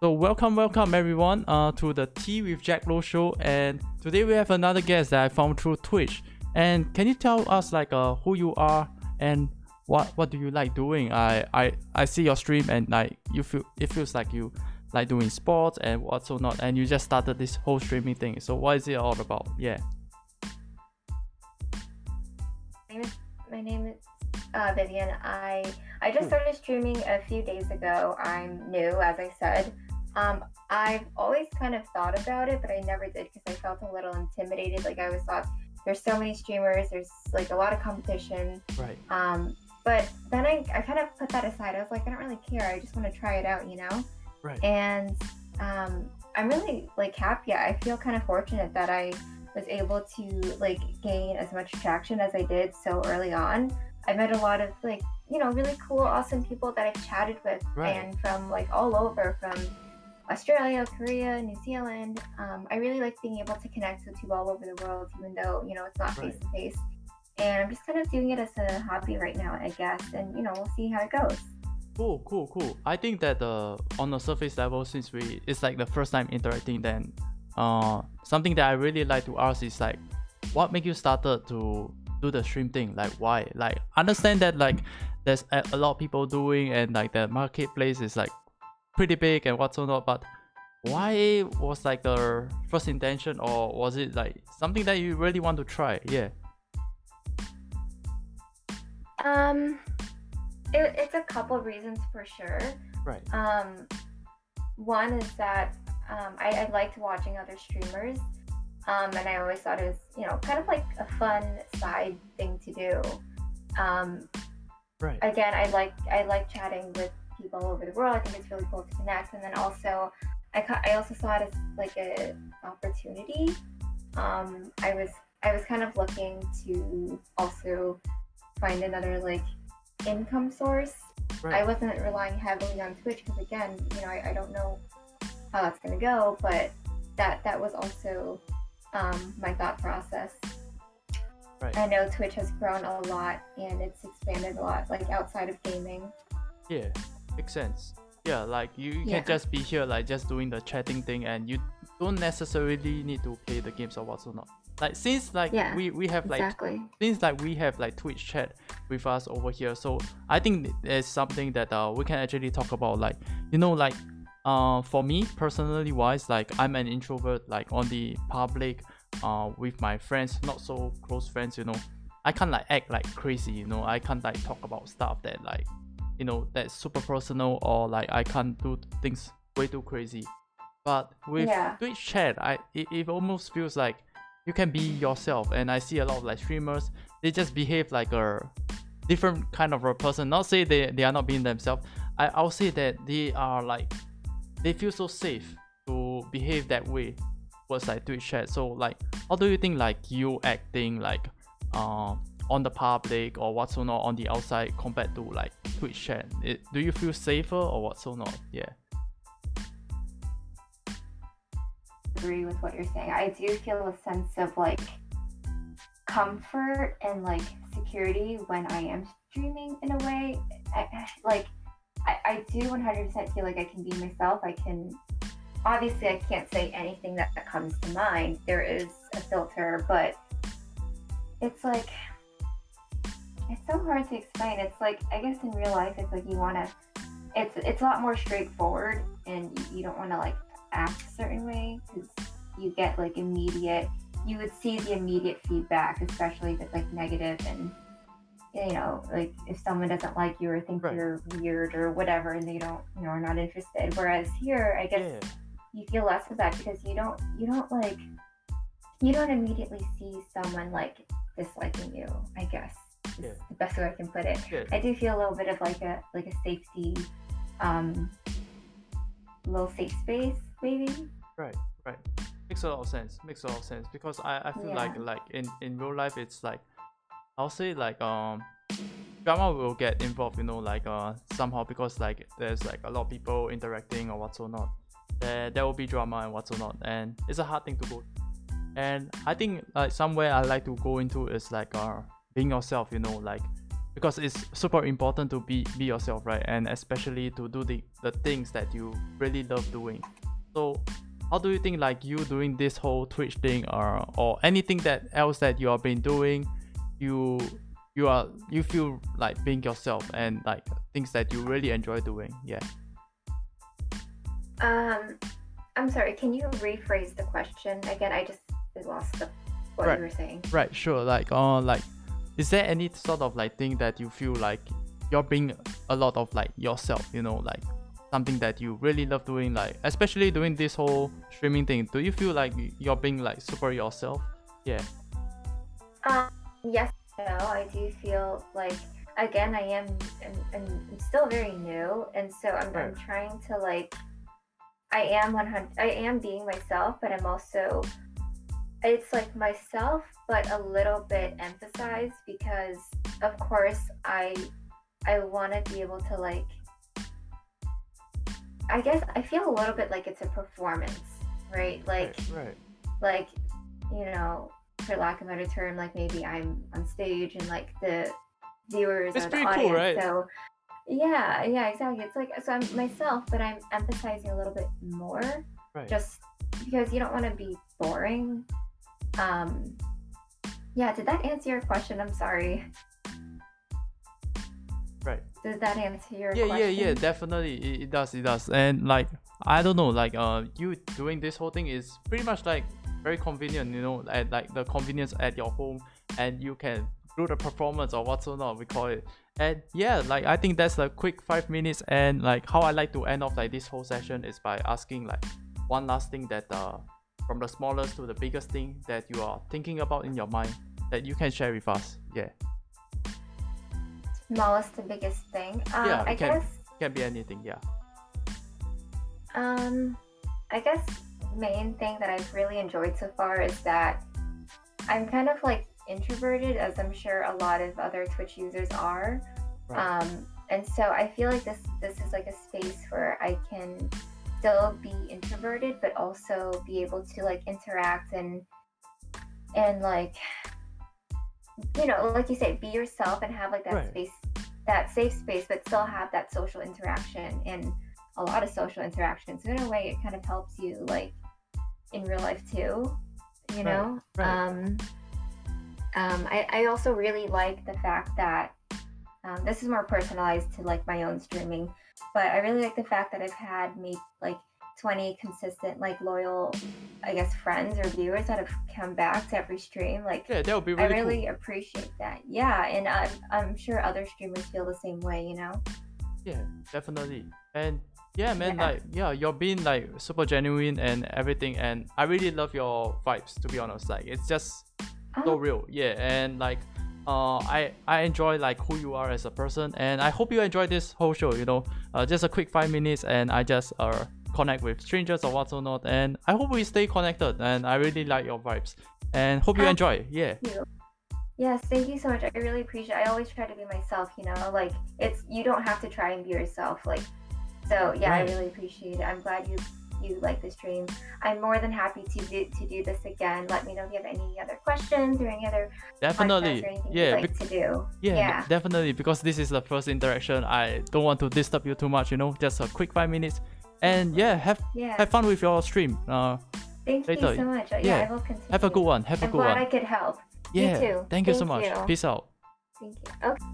So welcome, welcome everyone uh, to the Tea with Jack Loh show. And today we have another guest that I found through Twitch. And can you tell us like uh, who you are and what what do you like doing? I I, I see your stream and like you feel it feels like you like doing sports and what's so not. And you just started this whole streaming thing. So what is it all about? Yeah. My name is, my name is uh, Vivian. I I just started streaming a few days ago. I'm new, as I said. Um, I've always kind of thought about it, but I never did because I felt a little intimidated. Like I always thought, there's so many streamers, there's like a lot of competition. Right. Um, but then I, I kind of put that aside. I was like, I don't really care. I just want to try it out, you know? Right. And um, I'm really like happy. I feel kind of fortunate that I was able to like gain as much traction as I did so early on. I met a lot of like, you know, really cool, awesome people that I've chatted with Right. and from like all over from Australia, Korea, New Zealand. Um, I really like being able to connect with people all over the world, even though, you know, it's not face to face. And I'm just kind of doing it as a hobby right now, I guess. And, you know, we'll see how it goes. Cool, cool, cool. I think that uh, on the surface level, since we it's like the first time interacting, then uh, something that I really like to ask is like, what make you started to do the stream thing? Like why? Like understand that like there's a, a lot of people doing and like the marketplace is like pretty big and what's not, but why was like the first intention or was it like something that you really want to try? Yeah. Um, it, it's a couple reasons for sure. Right. Um, one is that um, I, I liked watching other streamers, um, and I always thought it was, you know, kind of like a fun side thing to do. Um, Right. again, I like I like chatting with people all over the world. I think it's really cool to connect, and then also, I ca- I also saw it as like a opportunity. Um, I was I was kind of looking to also find another like income source. I wasn't relying heavily on Twitch because again, you know, I, I don't know how that's gonna go, but that that was also um, my thought process. Right. I know Twitch has grown a lot and it's expanded a lot, like outside of gaming. Yeah, makes sense. Yeah, like you, you Yeah. can just be here, like just doing the chatting thing, and you don't necessarily need to play the games or whatnot. Like since like Yeah, we we have like exactly. since like we have like Twitch chat with us over here, so I think it's something that uh we can actually talk about. Like you know, like uh for me personally wise, like I'm an introvert. Like on the public, uh with my friends, not so close friends, you know, I can't like act like crazy. You know, I can't like talk about stuff that like you know that's super personal or like I can't do things way too crazy. But with Yeah. Twitch chat, I it, it almost feels like you can be yourself and i see a lot of like streamers they just behave like a different kind of a person not say they, they are not being themselves I, i'll say that they are like they feel so safe to behave that way was like twitch chat so like how do you think like you acting like uh, on the public or what's so not on the outside compared to like twitch chat it, do you feel safer or what's so not yeah agree with what you're saying. I do feel a sense of like comfort and like security when I am streaming in a way. I, like I, I do 100% feel like I can be myself. I can obviously I can't say anything that comes to mind. There is a filter, but it's like it's so hard to explain. It's like I guess in real life it's like you want to it's it's a lot more straightforward and you, you don't want to like act a certain way because you get like immediate you would see the immediate feedback especially if it's like negative and you know like if someone doesn't like you or thinks Right. you're weird or whatever and they don't you know are not interested whereas here i guess yeah you feel less of that because you don't you don't like you don't immediately see someone like disliking you i guess Yeah. the best way i can put it yeah I do feel a little bit of like a like a safety, um, little safe space maybe. Right, right. Makes a lot of sense. Makes a lot of sense because I, I feel like Yeah. like in, in real life it's like I'll say like um drama will get involved, you know, like uh somehow because like there's like a lot of people interacting or what's or not. There there will be drama and what's or not and it's a hard thing to go. And I think like somewhere I like to go into is like uh being yourself, you know, like because it's super important to be be yourself right and especially to do the the things that you really love doing so how do you think like you doing this whole twitch thing or or anything that else that you have been doing you you are you feel like being yourself and like things that you really enjoy doing yeah Um, I'm sorry. Can you rephrase the question again? I just lost the, what Right. you were saying. right sure like uh like is there any sort of like thing that you feel like you're being a lot of like yourself you know like something that you really love doing like especially doing this whole streaming thing? Do you feel like you're being like super yourself? Yeah. Um, yes, no, I do feel like again I am I'm, I'm still very new, and so I'm, I'm trying to like I am 100 I am being myself, but I'm also it's like myself, but a little bit emphasized because of course I I want to be able to like I guess I feel a little bit like it's a performance, right? Like right like you know for lack of a better term like maybe i'm on stage and like the viewers It's are the pretty cool, audience right? so yeah yeah exactly it's like so i'm myself but i'm emphasizing a little bit more right just because you don't want to be boring um yeah did that answer your question? I'm sorry. Right. Did that answer your yeah question yeah yeah definitely. It, it does it does. And like i don't know like uh you doing this whole thing is pretty much like very convenient you know at like the convenience at your home and you can do the performance or whatsoever we call it. And yeah like i think that's a quick five minutes and like how i like to end off like this whole session is by asking like one last thing that uh from the smallest to the biggest thing that you are thinking about in your mind that you can share with us yeah smallest to biggest thing um, Yeah, i it can- guess can be anything yeah Um, I guess main thing that I've really enjoyed so far is that I'm kind of like introverted, as I'm sure a lot of other Twitch users are. Right. Um, and so I feel like this this is like a space where I can still be introverted, but also be able to like interact and and like you know, like you say, be yourself and have like that Right. space, that safe space, but still have that social interaction and a lot of social interaction. So in a way, it kind of helps you like in real life too. You Right, know. right. Um, um, I, I also really like the fact that um, this is more personalized to like my own streaming, but I really like the fact that I've had maybe like 20 consistent, like loyal, I guess, friends or viewers that have come back to every stream. Like, yeah that would be really I really cool appreciate that. Yeah, and I'm, I'm sure other streamers feel the same way, you know? Yeah, definitely. And yeah, man, Yeah. like yeah, you're being like super genuine and everything, and I really love your vibes. To be honest, like it's just so Oh, real. Yeah, and like uh, I I enjoy like who you are as a person, and I hope you enjoy this whole show. You know, uh, just a quick five minutes, and I just uh connect with strangers or what's or not, and I hope we stay connected. And I really like your vibes, and hope you Ah. enjoy. Yeah. thank you. Yes, thank you so much. I really appreciate It. I always try to be myself, you know? Like, it's, you don't have to try and be yourself. Like, so yeah, Right. I really appreciate it. I'm glad you you like the stream. I'm more than happy to do to do this again. Let me know if you have any other questions or any other Definitely. podcasts or anything Yeah. like to do. Yeah, Yeah. definitely because this is the first interaction. I don't want to disturb you too much, you know, just a quick five minutes. And yeah, have Yeah. have fun with your stream. Uh, Thank later. you so much. Yeah. Yeah, I will continue. have a good one. Have a I'm good glad one. I could help. You Yeah. too. Thank you so much. you. Peace out. Thank you. Okay.